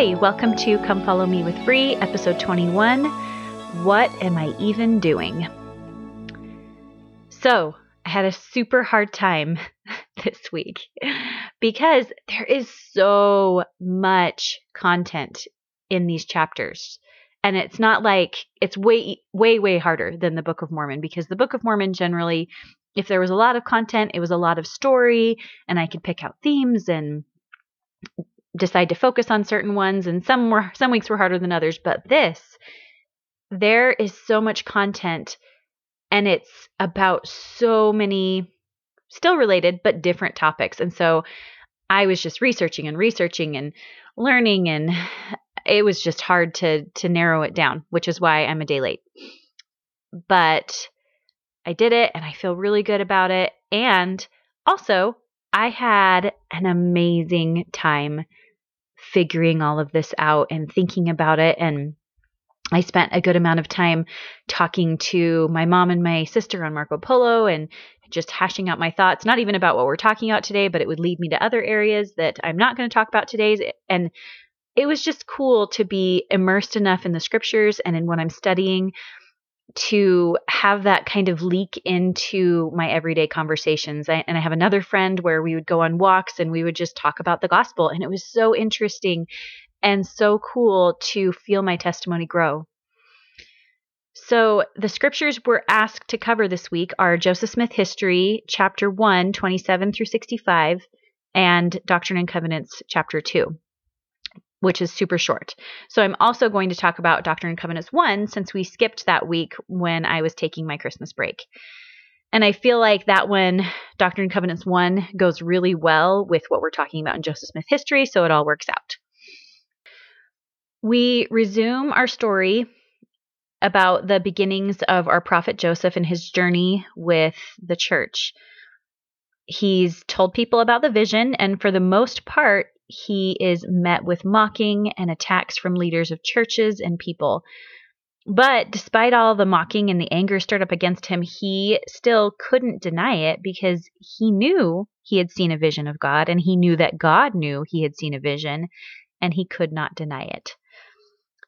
Hi, welcome to Come Follow Me with Bree, episode 21. What am I even doing? So, I had a super hard time this week because there is so much content in these chapters. And it's not like it's way, way, way harder than the Book of Mormon because the Book of Mormon generally, if there was a lot of content, it was a lot of story, and I could pick out themes and decide to focus on certain ones and some were some weeks were harder than others but this there is so much content and it's about so many still related but different topics. And so i was just researching and researching and learning and it was just hard to to narrow it down which is why i'm a day late. But i did it and i feel really good about it. And also i had an amazing time figuring all of this out and thinking about it. And I spent a good amount of time talking to my mom and my sister on Marco Polo and just hashing out my thoughts, not even about what we're talking about today, but it would lead me to other areas that I'm not going to talk about today. And it was just cool to be immersed enough in the scriptures and in what I'm studying to have that kind of leak into my everyday conversations. I, and I have another friend where we would go on walks and we would just talk about the gospel. And it was so interesting and so cool to feel my testimony grow. So, the scriptures we're asked to cover this week are Joseph Smith History, chapter 1, 27 through 65, and Doctrine and Covenants, chapter 2 which is super short. So I'm also going to talk about Doctrine and Covenants 1 since we skipped that week when I was taking my Christmas break. And I feel like that one, Doctrine and Covenants 1, goes really well with what we're talking about in Joseph Smith history, so it all works out. We resume our story about the beginnings of our prophet Joseph and his journey with the church. He's told people about the vision, and for the most part, he is met with mocking and attacks from leaders of churches and people. But despite all the mocking and the anger stirred up against him, he still couldn't deny it because he knew he had seen a vision of God and he knew that God knew he had seen a vision and he could not deny it.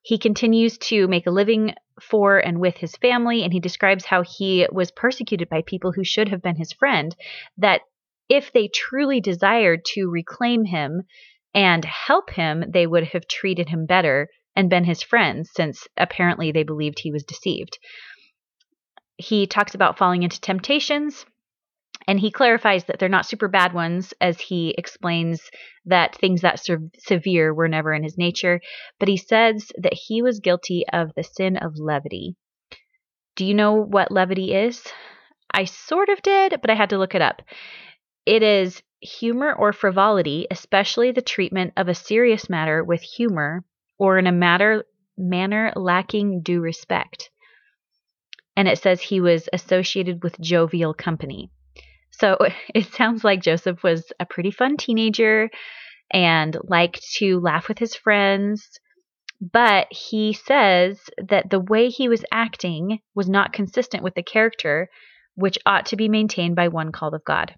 He continues to make a living for and with his family, and he describes how he was persecuted by people who should have been his friend, that if they truly desired to reclaim him, and help him, they would have treated him better and been his friends, since apparently they believed he was deceived. He talks about falling into temptations, and he clarifies that they're not super bad ones, as he explains that things that se- severe were never in his nature. But he says that he was guilty of the sin of levity. Do you know what levity is? I sort of did, but I had to look it up. It is humor or frivolity, especially the treatment of a serious matter with humor or in a matter manner lacking due respect. And it says he was associated with jovial company. So it sounds like Joseph was a pretty fun teenager and liked to laugh with his friends. But he says that the way he was acting was not consistent with the character which ought to be maintained by one called of God.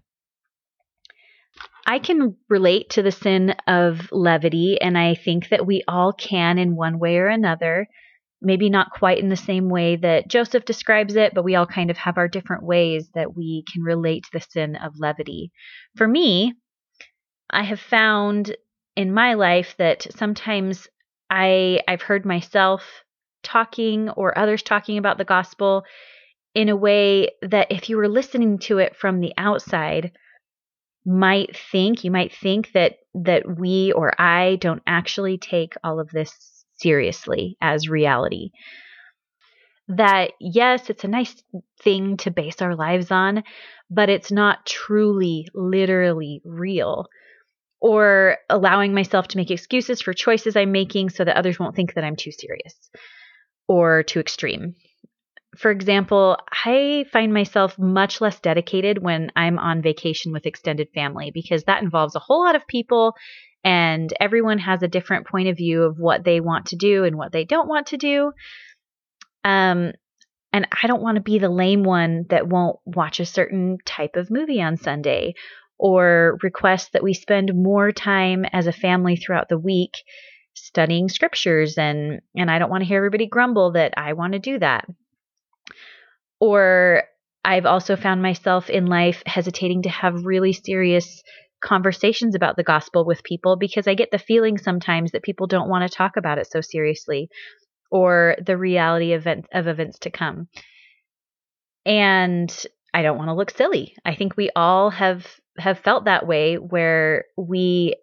I can relate to the sin of levity, and I think that we all can in one way or another. Maybe not quite in the same way that Joseph describes it, but we all kind of have our different ways that we can relate to the sin of levity. For me, I have found in my life that sometimes I I've heard myself talking or others talking about the gospel in a way that if you were listening to it from the outside, might think you might think that that we or I don't actually take all of this seriously as reality. That yes it's a nice thing to base our lives on but it's not truly literally real. Or allowing myself to make excuses for choices I'm making so that others won't think that I'm too serious or too extreme for example, I find myself much less dedicated when I'm on vacation with extended family because that involves a whole lot of people and everyone has a different point of view of what they want to do and what they don't want to do. Um, and I don't want to be the lame one that won't watch a certain type of movie on Sunday or request that we spend more time as a family throughout the week studying scriptures and and I don't want to hear everybody grumble that I want to do that. Or I've also found myself in life hesitating to have really serious conversations about the gospel with people because I get the feeling sometimes that people don't want to talk about it so seriously or the reality event, of events to come. And I don't want to look silly. I think we all have have felt that way where we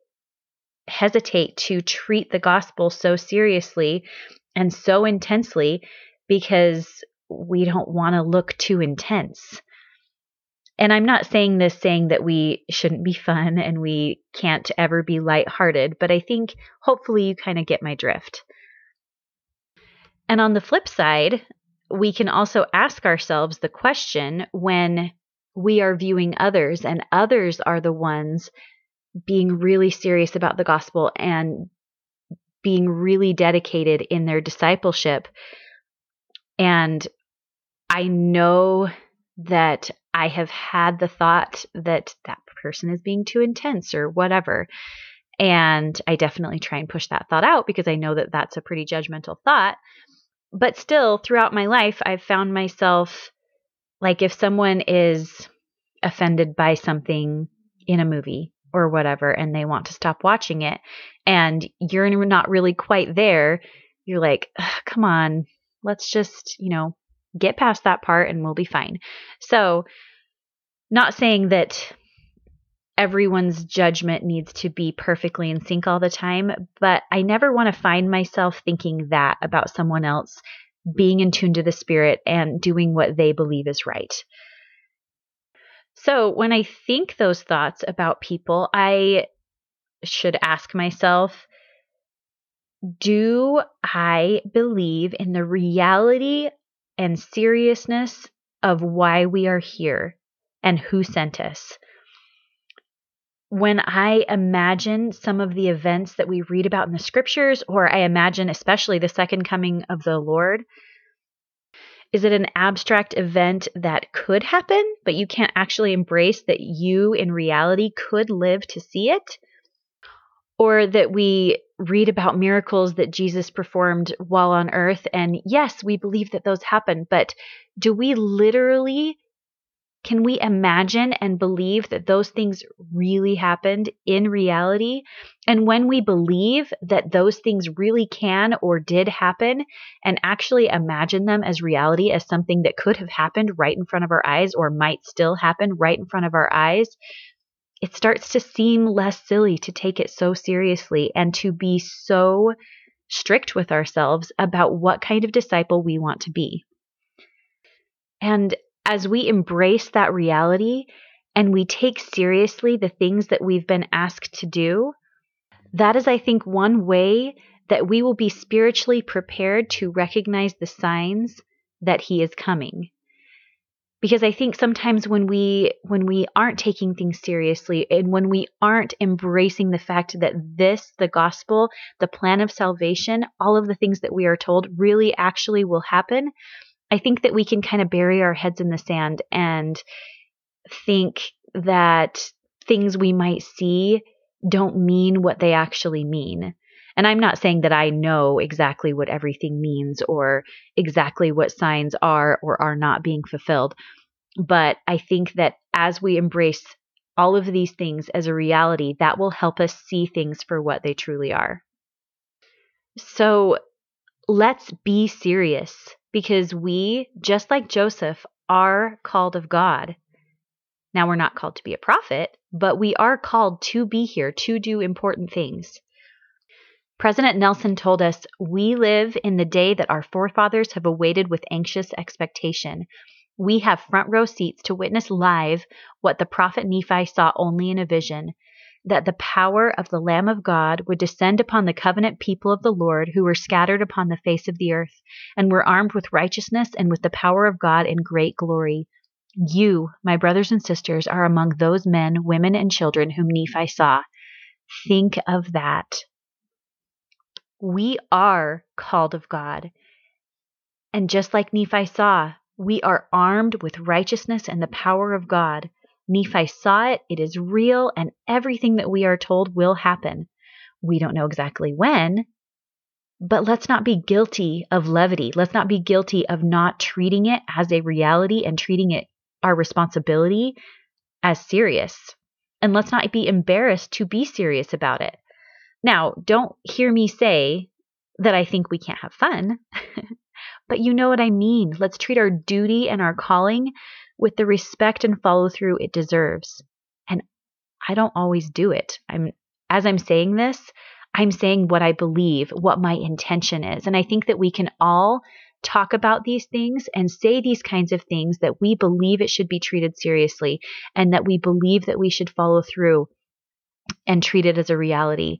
hesitate to treat the gospel so seriously and so intensely because we don't want to look too intense. And I'm not saying this saying that we shouldn't be fun and we can't ever be lighthearted, but I think hopefully you kind of get my drift. And on the flip side, we can also ask ourselves the question when we are viewing others and others are the ones being really serious about the gospel and being really dedicated in their discipleship. And I know that I have had the thought that that person is being too intense or whatever. And I definitely try and push that thought out because I know that that's a pretty judgmental thought. But still, throughout my life, I've found myself like if someone is offended by something in a movie or whatever and they want to stop watching it and you're not really quite there, you're like, come on, let's just, you know, get past that part and we'll be fine. So, not saying that everyone's judgment needs to be perfectly in sync all the time, but I never want to find myself thinking that about someone else being in tune to the spirit and doing what they believe is right. So, when I think those thoughts about people, I should ask myself, do I believe in the reality and seriousness of why we are here and who sent us. When I imagine some of the events that we read about in the scriptures, or I imagine especially the second coming of the Lord, is it an abstract event that could happen, but you can't actually embrace that you in reality could live to see it? Or that we read about miracles that Jesus performed while on earth. And yes, we believe that those happen, but do we literally, can we imagine and believe that those things really happened in reality? And when we believe that those things really can or did happen and actually imagine them as reality, as something that could have happened right in front of our eyes or might still happen right in front of our eyes, it starts to seem less silly to take it so seriously and to be so strict with ourselves about what kind of disciple we want to be. And as we embrace that reality and we take seriously the things that we've been asked to do, that is, I think, one way that we will be spiritually prepared to recognize the signs that He is coming because i think sometimes when we when we aren't taking things seriously and when we aren't embracing the fact that this the gospel the plan of salvation all of the things that we are told really actually will happen i think that we can kind of bury our heads in the sand and think that things we might see don't mean what they actually mean and I'm not saying that I know exactly what everything means or exactly what signs are or are not being fulfilled. But I think that as we embrace all of these things as a reality, that will help us see things for what they truly are. So let's be serious because we, just like Joseph, are called of God. Now, we're not called to be a prophet, but we are called to be here to do important things. President Nelson told us, We live in the day that our forefathers have awaited with anxious expectation. We have front row seats to witness live what the prophet Nephi saw only in a vision that the power of the Lamb of God would descend upon the covenant people of the Lord who were scattered upon the face of the earth, and were armed with righteousness and with the power of God in great glory. You, my brothers and sisters, are among those men, women, and children whom Nephi saw. Think of that. We are called of God. And just like Nephi saw, we are armed with righteousness and the power of God. Nephi saw it, it is real, and everything that we are told will happen. We don't know exactly when, But let's not be guilty of levity. Let's not be guilty of not treating it as a reality and treating it our responsibility as serious. And let's not be embarrassed to be serious about it. Now, don't hear me say that I think we can't have fun, but you know what I mean. Let's treat our duty and our calling with the respect and follow through it deserves. And I don't always do it. I'm as I'm saying this, I'm saying what I believe, what my intention is. And I think that we can all talk about these things and say these kinds of things that we believe it should be treated seriously and that we believe that we should follow through and treat it as a reality.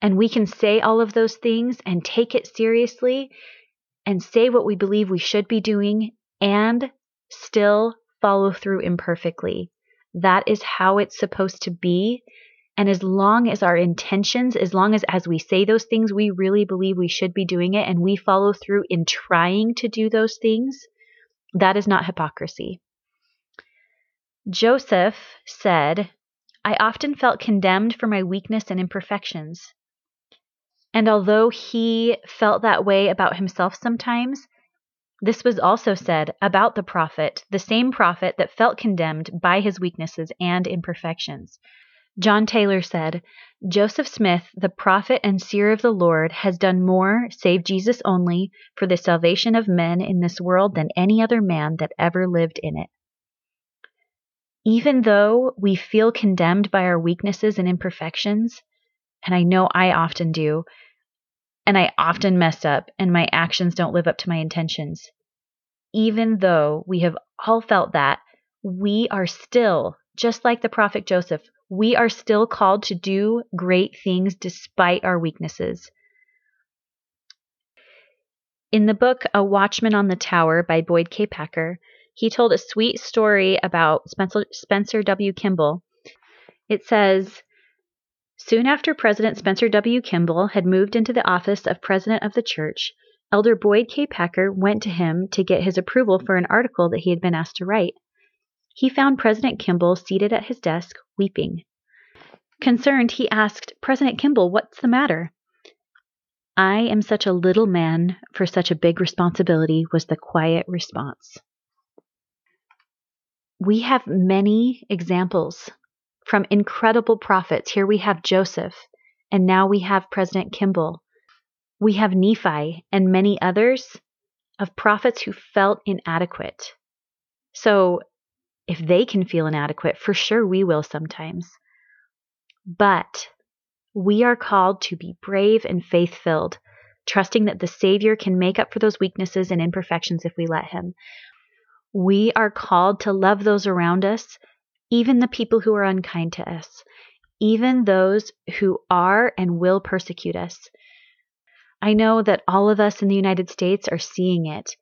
And we can say all of those things and take it seriously and say what we believe we should be doing and still follow through imperfectly. That is how it's supposed to be. And as long as our intentions, as long as as we say those things, we really believe we should be doing it and we follow through in trying to do those things, that is not hypocrisy. Joseph said, I often felt condemned for my weakness and imperfections. And although he felt that way about himself sometimes, this was also said about the prophet, the same prophet that felt condemned by his weaknesses and imperfections. John Taylor said, Joseph Smith, the prophet and seer of the Lord, has done more, save Jesus only, for the salvation of men in this world than any other man that ever lived in it. Even though we feel condemned by our weaknesses and imperfections, and I know I often do, and I often mess up, and my actions don't live up to my intentions, even though we have all felt that, we are still, just like the prophet Joseph, we are still called to do great things despite our weaknesses. In the book A Watchman on the Tower by Boyd K. Packer, he told a sweet story about Spencer, W. Kimball. It says, Soon after President Spencer W. Kimball had moved into the office of President of the Church, Elder Boyd K. Packer went to him to get his approval for an article that he had been asked to write he found President Kimball seated at his desk, weeping. Concerned, he asked, President Kimball, what's the matter? I am such a little man for such a big responsibility, was the quiet response. We have many examples from incredible prophets. Here we have Joseph, and now we have President Kimball. We have Nephi and many others of prophets who felt inadequate. So if they can feel inadequate, for sure we will sometimes. But we are called to be brave and faith filled, trusting that the Savior can make up for those weaknesses and imperfections if we let Him. We are called to love those around us, even the people who are unkind to us, even those who are and will persecute us. I know that all of us in the United States are seeing it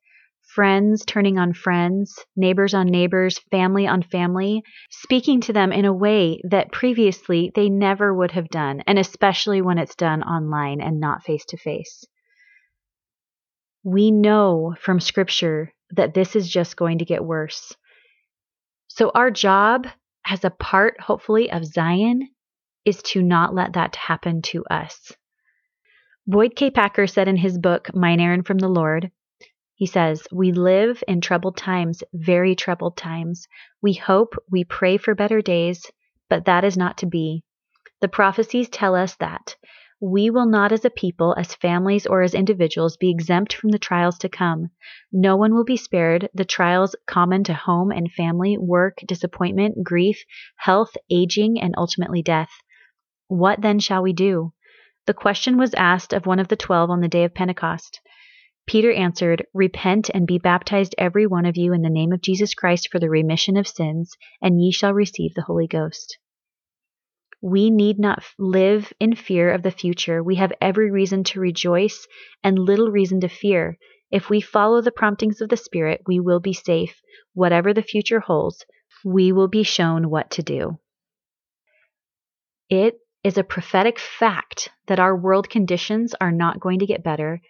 friends turning on friends, neighbors on neighbors, family on family, speaking to them in a way that previously they never would have done, and especially when it's done online and not face to face. We know from Scripture that this is just going to get worse. So, our job as a part, hopefully, of Zion is to not let that happen to us. Boyd K. Packer said in his book, Mine Errand from the Lord, he says, We live in troubled times, very troubled times. We hope, we pray for better days, but that is not to be. The prophecies tell us that we will not, as a people, as families, or as individuals, be exempt from the trials to come. No one will be spared the trials common to home and family, work, disappointment, grief, health, aging, and ultimately death. What then shall we do? The question was asked of one of the twelve on the day of Pentecost. Peter answered, Repent and be baptized every one of you in the name of Jesus Christ for the remission of sins, and ye shall receive the Holy Ghost. We need not live in fear of the future. We have every reason to rejoice and little reason to fear. If we follow the promptings of the Spirit, we will be safe. Whatever the future holds, we will be shown what to do. It is a prophetic fact that our world conditions are not going to get better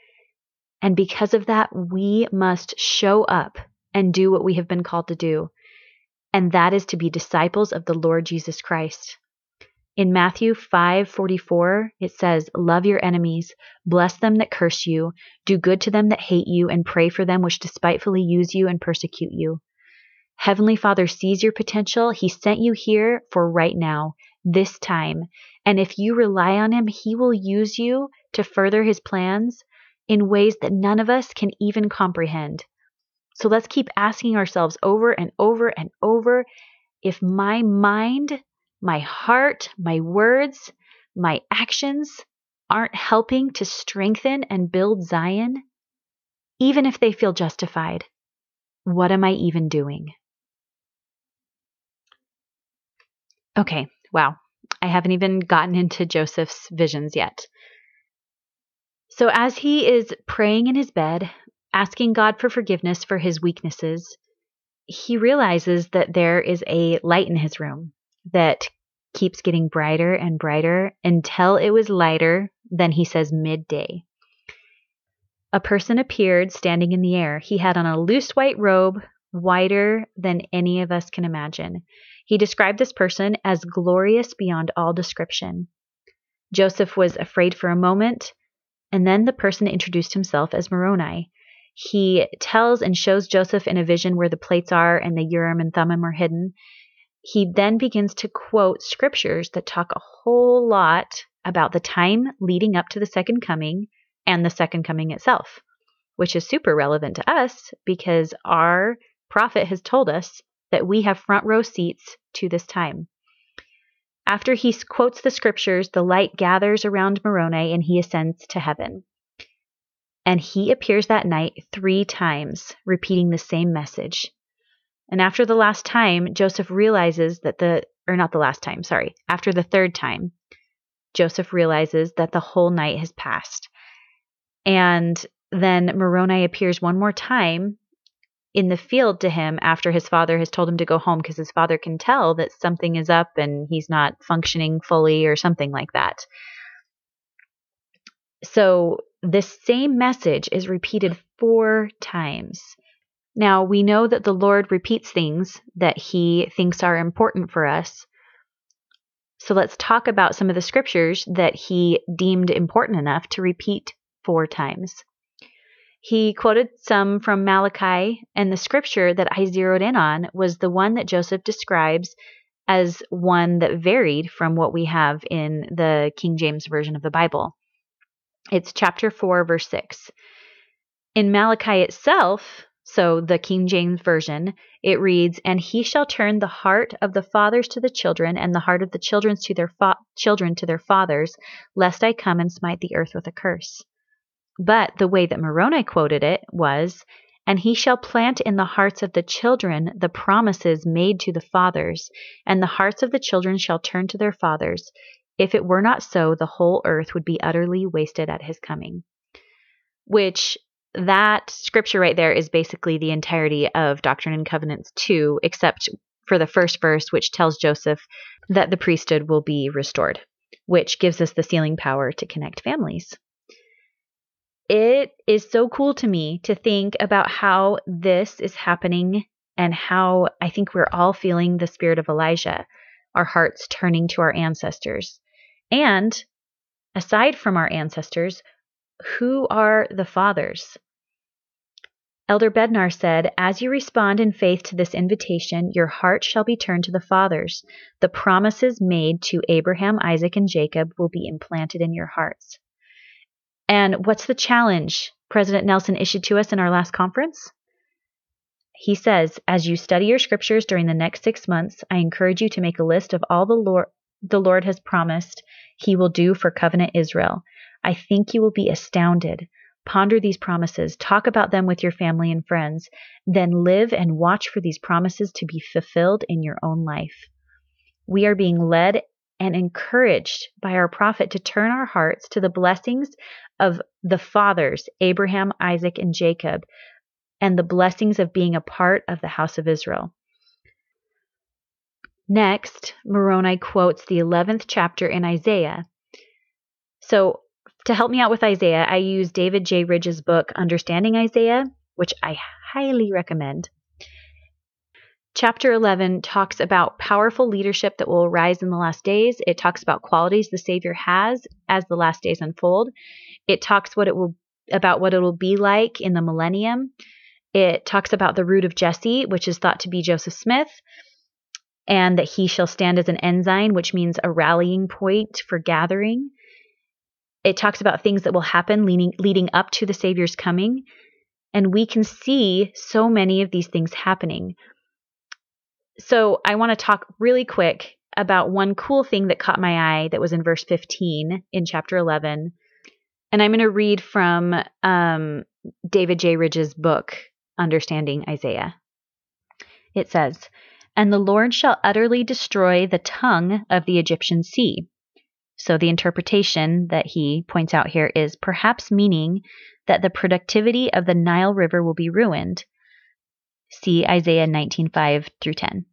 and because of that, we must show up and do what we have been called to do. And that is to be disciples of the Lord Jesus Christ. In Matthew 5:44, it says, "Love your enemies, bless them that curse you, do good to them that hate you, and pray for them which despitefully use you and persecute you." Heavenly Father sees your potential. He sent you here for right now, this time. And if you rely on him, he will use you to further his plans in ways that none of us can even comprehend. So let's keep asking ourselves over and over and over if my mind my heart, my words, my actions aren't helping to strengthen and build Zion, even if they feel justified, what am I even doing? Okay, wow. I haven't even gotten into Joseph's visions yet. So, as he is praying in his bed, asking God for forgiveness for his weaknesses, he realizes that there is a light in his room that keeps getting brighter and brighter until it was lighter than he says midday. A person appeared standing in the air. He had on a loose white robe, whiter than any of us can imagine. He described this person as glorious beyond all description. Joseph was afraid for a moment, and then the person introduced himself as Moroni. He tells and shows Joseph in a vision where the plates are and the Urim and Thummim are hidden he then begins to quote scriptures that talk a whole lot about the time leading up to the second coming and the second coming itself, which is super relevant to us because our prophet has told us that we have front row seats to this time. After he quotes the scriptures, the light gathers around Moroni and he ascends to heaven. And he appears that night three times, repeating the same message and after the last time, Joseph realizes that the, or not the last time, sorry, after the third time, Joseph realizes that the whole night has passed. And then Moroni appears one more time in the field to him after his father has told him to go home because his father can tell that something is up and he's not functioning fully or something like that. So this same message is repeated four times. Now, we know that the Lord repeats things that he thinks are important for us. So let's talk about some of the scriptures that he deemed important enough to repeat four times. He quoted some from Malachi, and the scripture that I zeroed in on was the one that Joseph describes as one that varied from what we have in the King James Version of the Bible. It's chapter 4, verse 6. In Malachi itself, so, the King James Version, it reads, And he shall turn the heart of the fathers to the children, and the heart of the children to their fa- children to their fathers, lest I come and smite the earth with a curse. But the way that Moroni quoted it was, And he shall plant in the hearts of the children the promises made to the fathers, and the hearts of the children shall turn to their fathers. If it were not so, the whole earth would be utterly wasted at his coming. Which that scripture right there is basically the entirety of Doctrine and Covenants 2, except for the first verse, which tells Joseph that the priesthood will be restored, which gives us the sealing power to connect families. It is so cool to me to think about how this is happening and how I think we're all feeling the spirit of Elijah, our hearts turning to our ancestors. And aside from our ancestors, who are the fathers? Elder Bednar said, As you respond in faith to this invitation, your heart shall be turned to the fathers. The promises made to Abraham, Isaac, and Jacob will be implanted in your hearts. And what's the challenge President Nelson issued to us in our last conference? He says, As you study your scriptures during the next six months, I encourage you to make a list of all the Lord, the Lord has promised he will do for covenant Israel. I think you will be astounded Ponder these promises, talk about them with your family and friends, then live and watch for these promises to be fulfilled in your own life. We are being led and encouraged by our prophet to turn our hearts to the blessings of the fathers, Abraham, Isaac, and Jacob, and the blessings of being a part of the house of Israel. Next, Moroni quotes the 11th chapter in Isaiah. So to help me out with Isaiah, I use David J. Ridges' book, Understanding Isaiah, which I highly recommend. Chapter 11 talks about powerful leadership that will arise in the last days. It talks about qualities the Savior has as the last days unfold. It talks what it will about what it will be like in the millennium. It talks about the root of Jesse, which is thought to be Joseph Smith, and that he shall stand as an ensign, which means a rallying point for gathering. It talks about things that will happen leading, leading up to the Savior's coming. And we can see so many of these things happening. So I want to talk really quick about one cool thing that caught my eye that was in verse 15 in chapter 11. And I'm going to read from um, David J. Ridges' book, Understanding Isaiah. It says, And the Lord shall utterly destroy the tongue of the Egyptian sea. So the interpretation that he points out here is perhaps meaning that the productivity of the Nile River will be ruined. See Isaiah 19:5 through 10.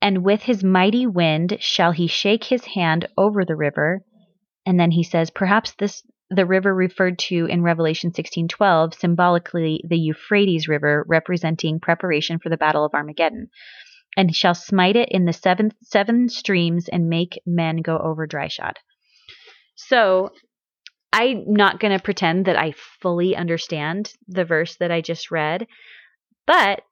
And with his mighty wind shall he shake his hand over the river. And then he says, perhaps this the river referred to in Revelation 16:12, symbolically the Euphrates River, representing preparation for the Battle of Armageddon, and shall smite it in the seven seven streams and make men go over dry shod. So I'm not going to pretend that I fully understand the verse that I just read, but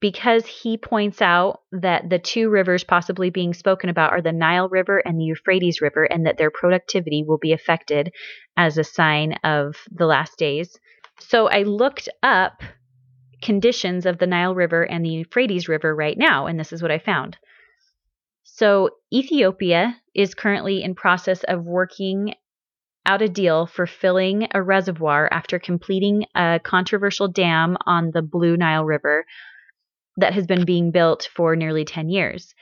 because he points out that the two rivers possibly being spoken about are the Nile River and the Euphrates River, and that their productivity will be affected as a sign of the last days. So I looked up conditions of the Nile River and the Euphrates River right now, and this is what I found. So Ethiopia is currently in process of working out a deal for filling a reservoir after completing a controversial dam on the Blue Nile River that has been being built for nearly 10 years.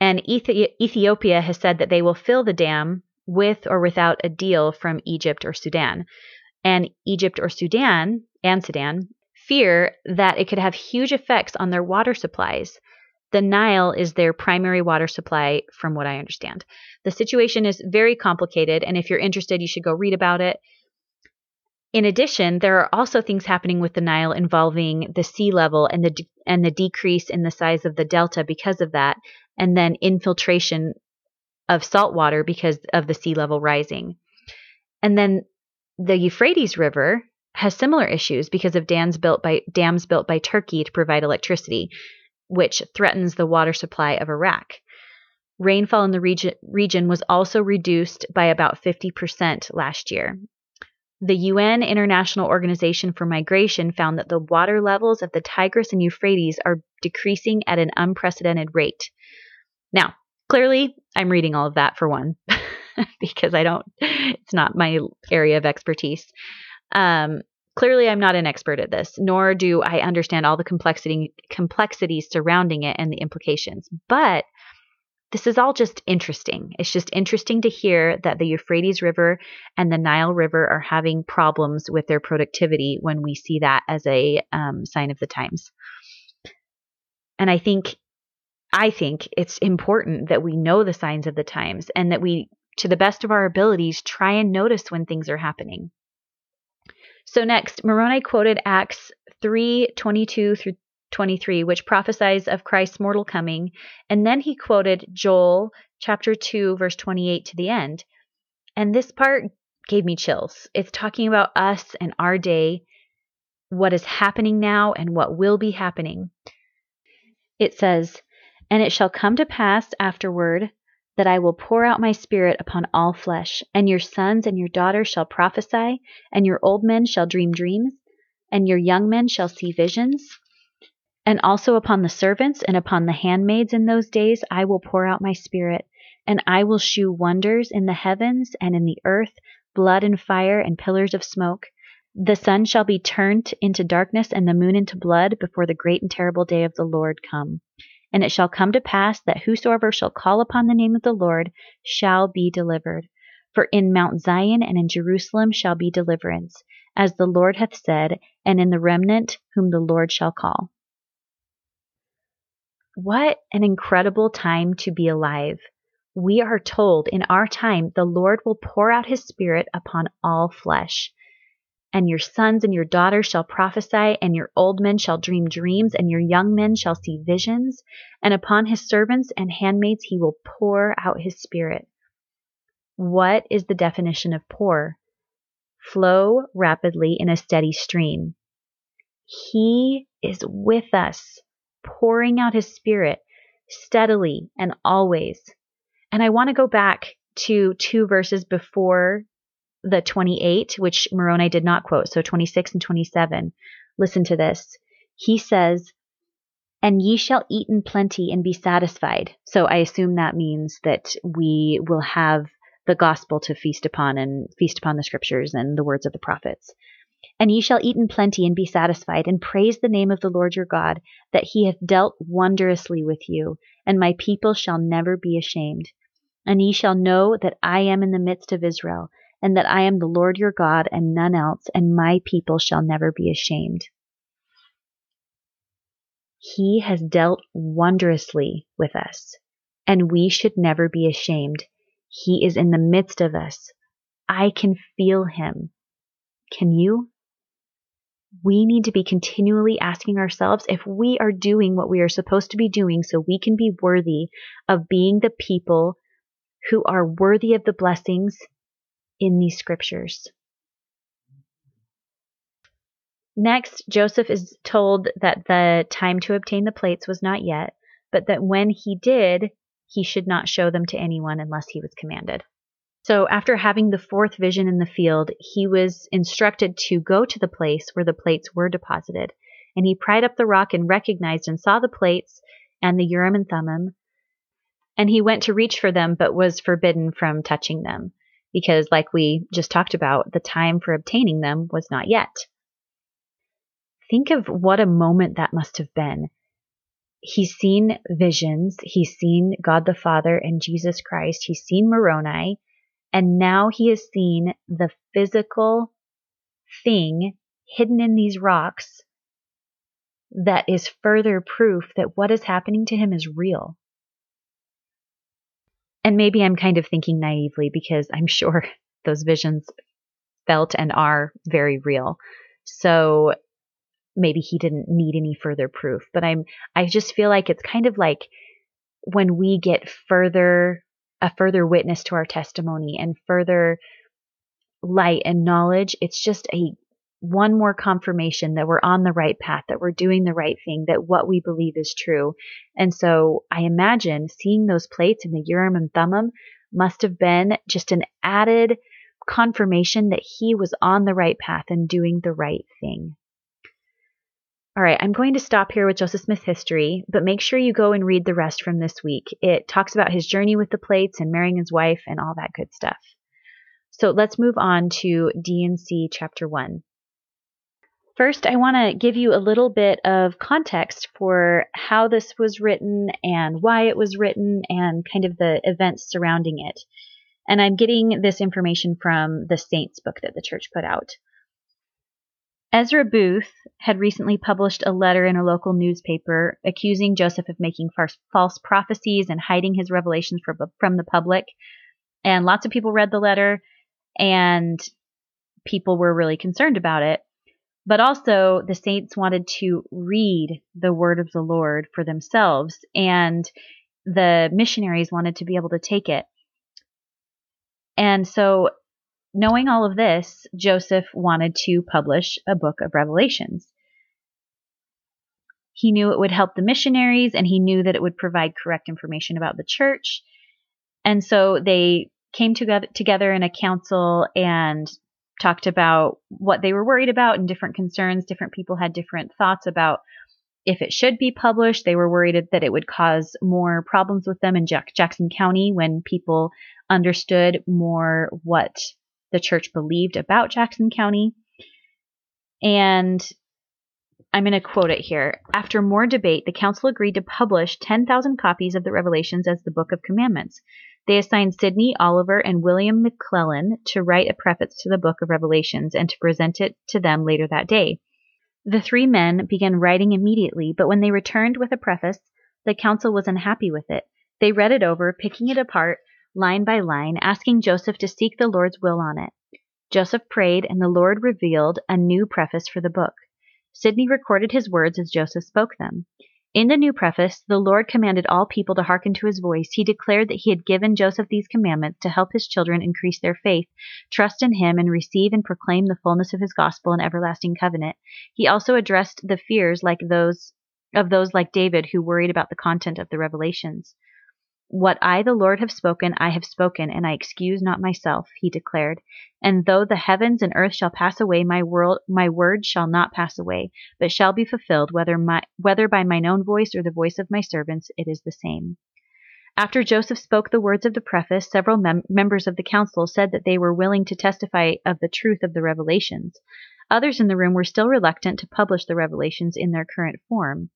And Ethi- Ethiopia has said that they will fill the dam with or without a deal from Egypt or Sudan. And Egypt or Sudan and Sudan fear that it could have huge effects on their water supplies. The Nile is their primary water supply, from what I understand. The situation is very complicated, and if you're interested, you should go read about it. In addition, there are also things happening with the Nile involving the sea level and the and the decrease in the size of the delta because of that, and then infiltration of salt water because of the sea level rising. And then the Euphrates River has similar issues because of dams built by dams built by Turkey to provide electricity, which threatens the water supply of Iraq. Rainfall in the region, region was also reduced by about 50% last year, the UN International Organization for Migration found that the water levels of the Tigris and Euphrates are decreasing at an unprecedented rate. Now, clearly, I'm reading all of that for one, because I don't, it's not my area of expertise. Um, clearly, I'm not an expert at this, nor do I understand all the complexity, complexities surrounding it and the implications. But this is all just interesting. It's just interesting to hear that the Euphrates River and the Nile River are having problems with their productivity when we see that as a um, sign of the times. And I think, I think it's important that we know the signs of the times and that we, to the best of our abilities, try and notice when things are happening. So next, Moroni quoted Acts 3 22 through 23, which prophesies of Christ's mortal coming. And then he quoted Joel chapter 2, verse 28 to the end. And this part gave me chills. It's talking about us and our day, what is happening now and what will be happening. It says, And it shall come to pass afterward that I will pour out my spirit upon all flesh, and your sons and your daughters shall prophesy, and your old men shall dream dreams, and your young men shall see visions. And also upon the servants and upon the handmaids in those days I will pour out my spirit, and I will shew wonders in the heavens and in the earth, blood and fire and pillars of smoke. The sun shall be turned into darkness and the moon into blood before the great and terrible day of the Lord come. And it shall come to pass that whosoever shall call upon the name of the Lord shall be delivered. For in Mount Zion and in Jerusalem shall be deliverance, as the Lord hath said, and in the remnant whom the Lord shall call. What an incredible time to be alive. We are told in our time the Lord will pour out his Spirit upon all flesh. And your sons and your daughters shall prophesy, and your old men shall dream dreams, and your young men shall see visions. And upon his servants and handmaids he will pour out his spirit. What is the definition of pour? Flow rapidly in a steady stream. He is with us, pouring out his spirit steadily and always. And I want to go back to two verses before the 28, which Moroni did not quote, so 26 and 27. Listen to this. He says, And ye shall eat in plenty and be satisfied. So I assume that means that we will have the gospel to feast upon and feast upon the scriptures and the words of the prophets. And ye shall eat in plenty and be satisfied, and praise the name of the Lord your God, that he hath dealt wondrously with you, and my people shall never be ashamed. And ye shall know that I am in the midst of Israel, and that I am the Lord your God, and none else, and my people shall never be ashamed. He has dealt wondrously with us, and we should never be ashamed. He is in the midst of us. I can feel him. Can you? We need to be continually asking ourselves if we are doing what we are supposed to be doing so we can be worthy of being the people who are worthy of the blessings in these scriptures. Next, Joseph is told that the time to obtain the plates was not yet, but that when he did, he should not show them to anyone unless he was commanded. So, after having the fourth vision in the field, he was instructed to go to the place where the plates were deposited. And he pried up the rock and recognized and saw the plates and the Urim and Thummim. And he went to reach for them, but was forbidden from touching them because, like we just talked about, the time for obtaining them was not yet. Think of what a moment that must have been. He's seen visions, he's seen God the Father and Jesus Christ, he's seen Moroni, and now he has seen the physical thing hidden in these rocks that is further proof that what is happening to him is real and maybe I'm kind of thinking naively because I'm sure those visions felt and are very real. So maybe he didn't need any further proof, but I'm I just feel like it's kind of like when we get further a further witness to our testimony and further light and knowledge, it's just a one more confirmation that we're on the right path, that we're doing the right thing, that what we believe is true. And so I imagine seeing those plates in the Urim and Thummim must have been just an added confirmation that he was on the right path and doing the right thing. All right, I'm going to stop here with Joseph Smith's history, but make sure you go and read the rest from this week. It talks about his journey with the plates and marrying his wife and all that good stuff. So let's move on to D&C chapter 1. First, I want to give you a little bit of context for how this was written and why it was written and kind of the events surrounding it. And I'm getting this information from the Saints book that the church put out. Ezra Booth had recently published a letter in a local newspaper accusing Joseph of making false prophecies and hiding his revelations from the public. And lots of people read the letter, and people were really concerned about it. But also, the saints wanted to read the word of the Lord for themselves, and the missionaries wanted to be able to take it. And so, knowing all of this, Joseph wanted to publish a book of Revelations. He knew it would help the missionaries, and he knew that it would provide correct information about the church. And so they came together, in a council and talked about what they were worried about and different concerns. Different people had different thoughts about if it should be published. They were worried that it would cause more problems with them in Jack- Jackson County when people understood more what the church believed about Jackson County. And I'm going to quote it here. After more debate, the council agreed to publish 10,000 copies of the Revelations as the Book of Commandments. They assigned Sidney Oliver and William McLellin to write a preface to the book of Revelations and to present it to them later that day. The three men began writing immediately, but when they returned with a preface, the council was unhappy with it. They read it over, picking it apart line by line, asking Joseph to seek the Lord's will on it. Joseph prayed, and the Lord revealed a new preface for the book. Sidney recorded his words as Joseph spoke them. In the new preface, the Lord commanded all people to hearken to his voice. He declared that he had given Joseph these commandments to help his children increase their faith, trust in him, and receive and proclaim the fullness of his gospel and everlasting covenant. He also addressed the fears like those of those like David who worried about the content of the revelations. What I, the Lord, have spoken, I have spoken, and I excuse not myself, he declared. And though the heavens and earth shall pass away, my world, my word shall not pass away, but shall be fulfilled, whether my, whether by mine own voice or the voice of my servants, it is the same. After Joseph spoke the words of the preface, several mem- members of the council said that they were willing to testify of the truth of the revelations. Others in the room were still reluctant to publish the revelations in their current form.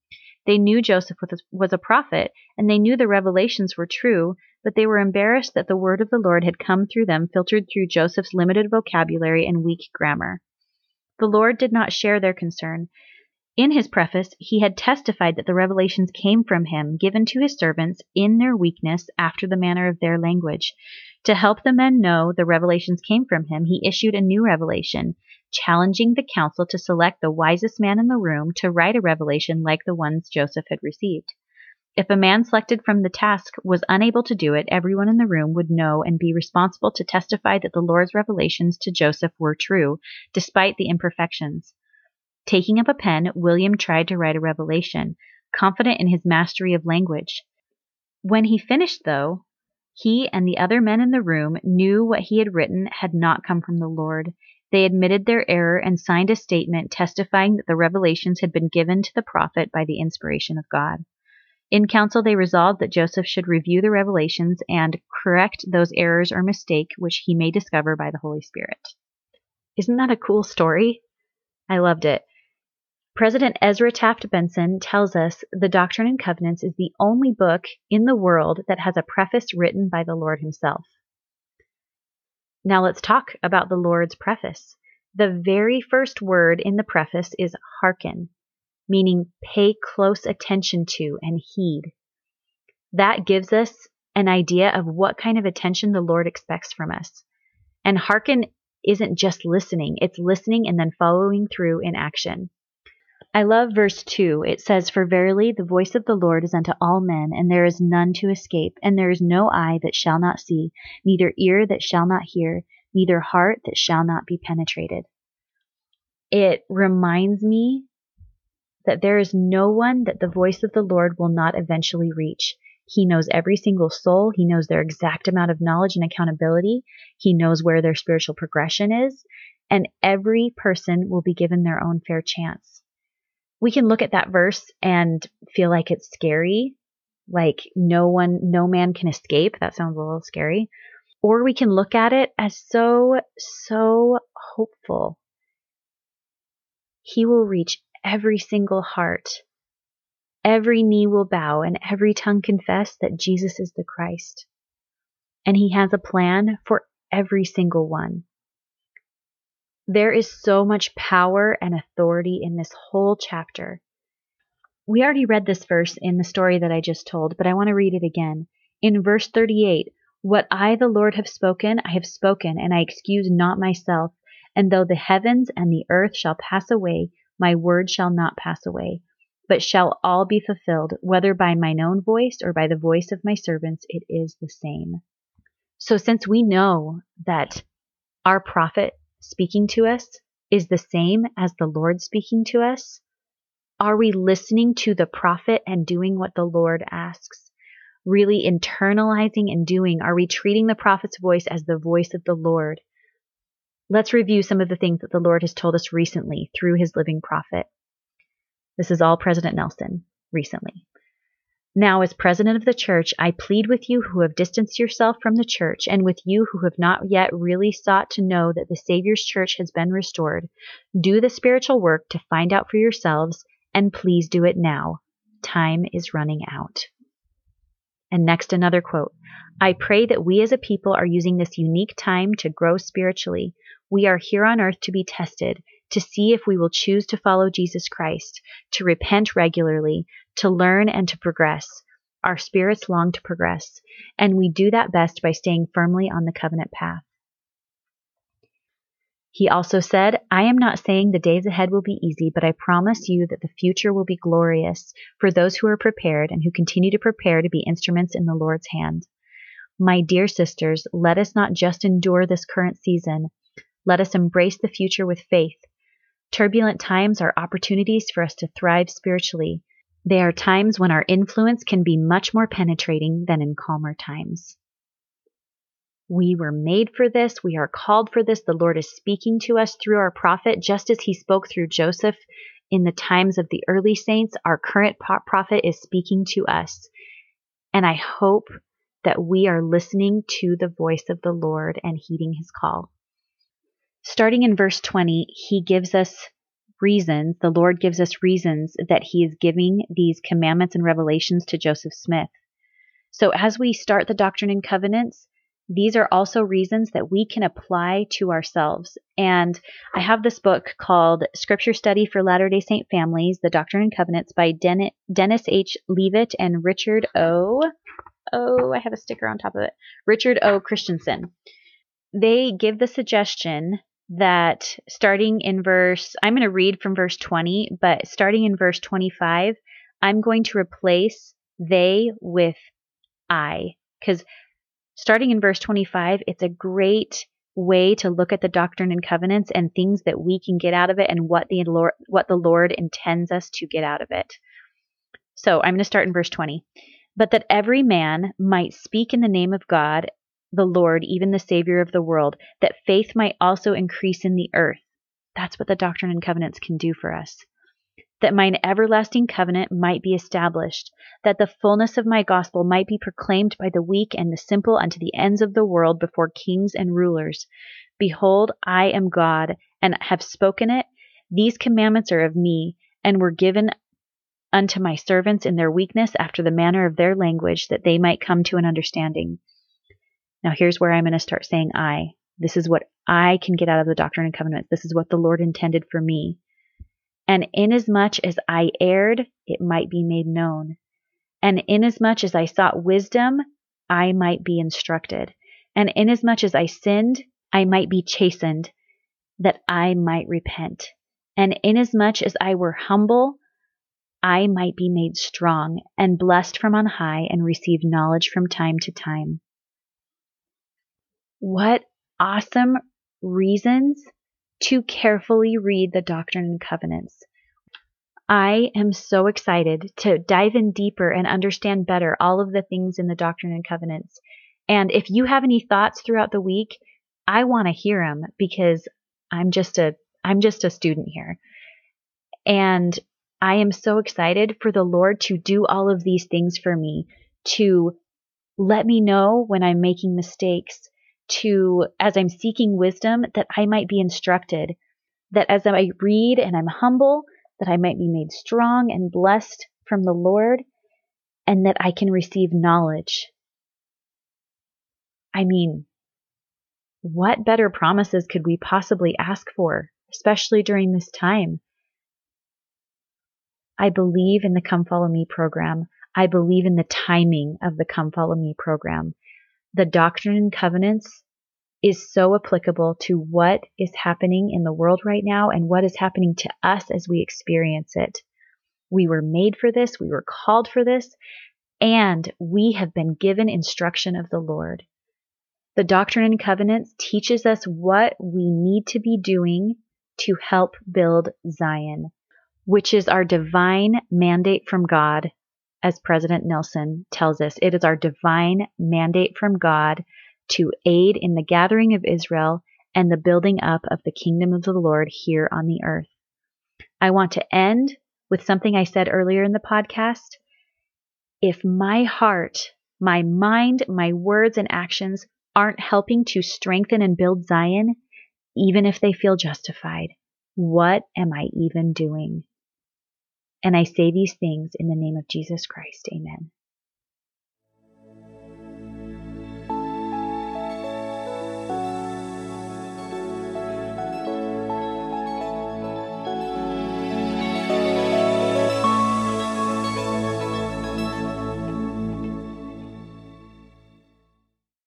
They knew Joseph was a prophet, and they knew the revelations were true, but they were embarrassed that the word of the Lord had come through them, filtered through Joseph's limited vocabulary and weak grammar. The Lord did not share their concern. In his preface, he had testified that the revelations came from him, given to his servants in their weakness after the manner of their language. To help the men know the revelations came from him, he issued a new revelation, challenging the council to select the wisest man in the room to write a revelation like the ones Joseph had received. If a man selected from the task was unable to do it, everyone in the room would know and be responsible to testify that the Lord's revelations to Joseph were true, despite the imperfections. Taking up a pen, William tried to write a revelation, confident in his mastery of language. When he finished, though, he and the other men in the room knew what he had written had not come from the Lord. They admitted their error and signed a statement testifying that the revelations had been given to the prophet by the inspiration of God. In council, they resolved that Joseph should review the revelations and correct those errors or mistake which he may discover by the Holy Spirit. Isn't that a cool story? I loved it. President Ezra Taft Benson tells us the Doctrine and Covenants is the only book in the world that has a preface written by the Lord Himself. Now let's talk about the Lord's preface. The very first word in the preface is hearken, meaning pay close attention to and heed. That gives us an idea of what kind of attention the Lord expects from us. And hearken isn't just listening, it's listening and then following through in action. I love verse 2. It says, For verily the voice of the Lord is unto all men, and there is none to escape, and there is no eye that shall not see, neither ear that shall not hear, neither heart that shall not be penetrated. It reminds me that there is no one that the voice of the Lord will not eventually reach. He knows every single soul. He knows their exact amount of knowledge and accountability. He knows where their spiritual progression is. And every person will be given their own fair chance we can look at that verse and feel like it's scary, like no one, no man can escape. That sounds a little scary. Or we can look at it as so, so hopeful. He will reach every single heart. Every knee will bow and every tongue confess that Jesus is the Christ. And he has a plan for every single one. There is so much power and authority in this whole chapter. We already read this verse in the story that I just told, but I want to read it again. In verse 38, What I, the Lord, have spoken, I have spoken, and I excuse not myself. And though the heavens and the earth shall pass away, my word shall not pass away, but shall all be fulfilled, whether by mine own voice or by the voice of my servants, it is the same. So since we know that our prophet speaking to us is the same as the Lord speaking to us? Are we listening to the prophet and doing what the Lord asks? Really internalizing and doing? Are we treating the prophet's voice as the voice of the Lord? Let's review some of the things that the Lord has told us recently through his living prophet. This is all President Nelson recently. Now, as president of the church, I plead with you who have distanced yourself from the church, and with you who have not yet really sought to know that the Savior's church has been restored, do the spiritual work to find out for yourselves, and please do it now. Time is running out. And next, another quote I pray that we as a people are using this unique time to grow spiritually. We are here on earth to be tested, to see if we will choose to follow Jesus Christ, to repent regularly, to learn and to progress. Our spirits long to progress, and we do that best by staying firmly on the covenant path. He also said, I am not saying the days ahead will be easy, but I promise you that the future will be glorious for those who are prepared and who continue to prepare to be instruments in the Lord's hand. My dear sisters, let us not just endure this current season. Let us embrace the future with faith. Turbulent times are opportunities for us to thrive spiritually. They are times when our influence can be much more penetrating than in calmer times. We were made for this. We are called for this. The Lord is speaking to us through our prophet, just as he spoke through Joseph in the times of the early saints. Our current prophet is speaking to us. And I hope that we are listening to the voice of the Lord and heeding his call. Starting in verse 20, he gives us reasons, the Lord gives us reasons that he is giving these commandments and revelations to Joseph Smith. So as we start the Doctrine and Covenants, these are also reasons that we can apply to ourselves. And I have this book called Scripture Study for Latter day Saint Families, The Doctrine and Covenants by Den- Dennis H. Leavitt and Richard O. Oh, I have a sticker on top of it. Richard O. Christensen. They give the suggestion that starting in verse, I'm going to read from verse 20, but starting in verse 25, I'm going to replace they with I. Because starting in verse 25, it's a great way to look at the doctrine and covenants and things that we can get out of it and what the Lord, what the Lord intends us to get out of it. So I'm going to start in verse 20. But that every man might speak in the name of God, the Lord, even the Savior of the world, that faith might also increase in the earth. That's what the doctrine and covenants can do for us that mine everlasting covenant might be established, that the fullness of my gospel might be proclaimed by the weak and the simple unto the ends of the world before kings and rulers. Behold, I am God, and have spoken it. These commandments are of me, and were given unto my servants in their weakness after the manner of their language, that they might come to an understanding. Now, here's where I'm going to start saying I. This is what I can get out of the Doctrine and Covenants. This is what the Lord intended for me. And inasmuch as I erred, it might be made known. And inasmuch as I sought wisdom, I might be instructed. And inasmuch as I sinned, I might be chastened, that I might repent. And inasmuch as I were humble, I might be made strong and blessed from on high and receive knowledge from time to time. What awesome reasons to carefully read the Doctrine and Covenants. I am so excited to dive in deeper and understand better all of the things in the Doctrine and Covenants. And if you have any thoughts throughout the week, I want to hear them because I'm just a I'm just a student here. And I am so excited for the Lord to do all of these things for me, to let me know when I'm making mistakes, to, as I'm seeking wisdom, that I might be instructed, that as I read and I'm humble, that I might be made strong and blessed from the Lord, and that I can receive knowledge. I mean, what better promises could we possibly ask for, especially during this time? I believe in the Come Follow Me program. I believe in the timing of the Come Follow Me program the Doctrine and Covenants is so applicable to what is happening in the world right now and what is happening to us as we experience it. We were made for this, we were called for this, and we have been given instruction of the Lord. The Doctrine and Covenants teaches us what we need to be doing to help build Zion, which is our divine mandate from God as President Nelson tells us, it is our divine mandate from God to aid in the gathering of Israel and the building up of the kingdom of the Lord here on the earth. I want to end with something I said earlier in the podcast. If my heart, my mind, my words, and actions aren't helping to strengthen and build Zion, even if they feel justified, what am I even doing? And I say these things in the name of Jesus Christ. Amen.